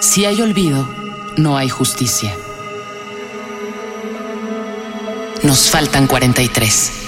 Si hay olvido, no hay justicia. Nos faltan 43.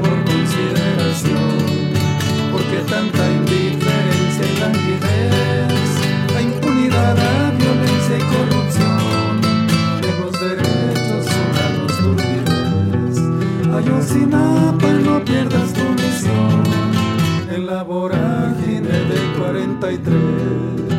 por consideración, porque tanta indiferencia y languidez, la impunidad, la violencia y corrupción de los derechos humanos turbidez. Ayotzinapa, no pierdas tu misión en la vorágine del 43.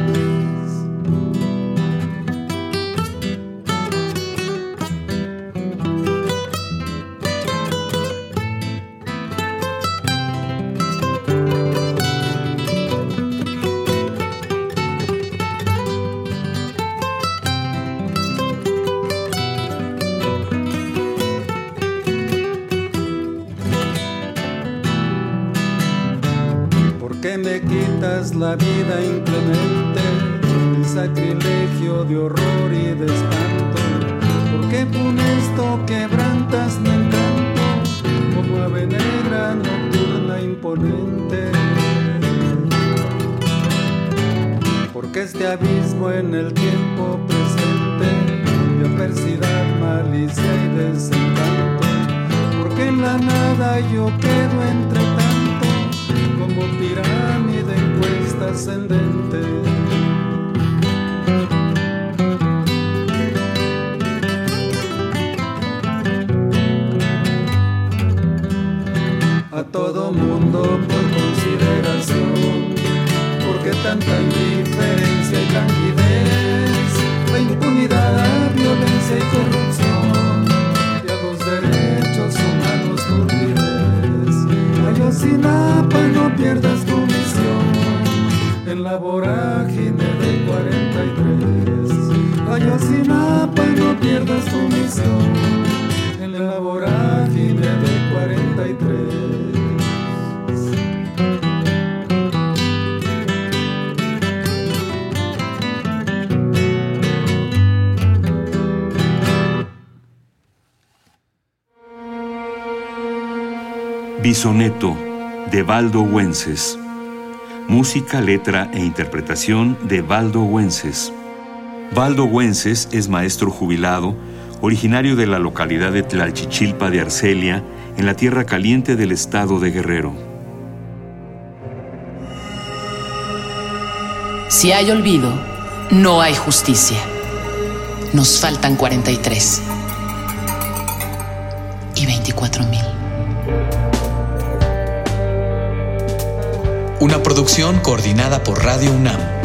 Encanto como ave negra nocturna imponente? Porque este abismo en el tiempo presente de adversidad, malicia y desencanto. Porque en la nada yo quedo entre ascendente. A todo mundo por consideración, porque tanta indiferencia y languidez, la impunidad, violencia y corrupción, y a los derechos humanos turbidez. Ayotzinapa, no pierdas tu Ayotzinapa, no pierdas tu misión en la vorágine de 43. Bisoneto de Valdo Wences. Música, letra e interpretación de Valdo Wences. Valdo Wences es maestro jubilado, originario de la localidad de Tlalchichilpa de Arcelia, en la Tierra Caliente del estado de Guerrero. Si hay olvido, no hay justicia. Nos faltan 43 y 24 mil. Una producción coordinada por Radio UNAM